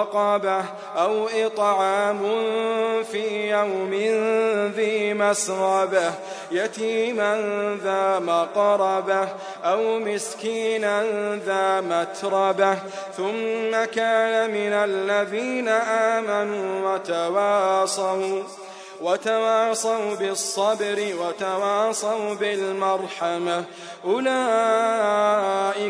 رقبة أو إطعام في يوم ذي مسغبة يتيما ذا مقربة أو مسكينا ذا متربة. ثم كان من الذين آمنوا وتواصوا وتواصوا بالصبر وتواصوا بالمرحمة.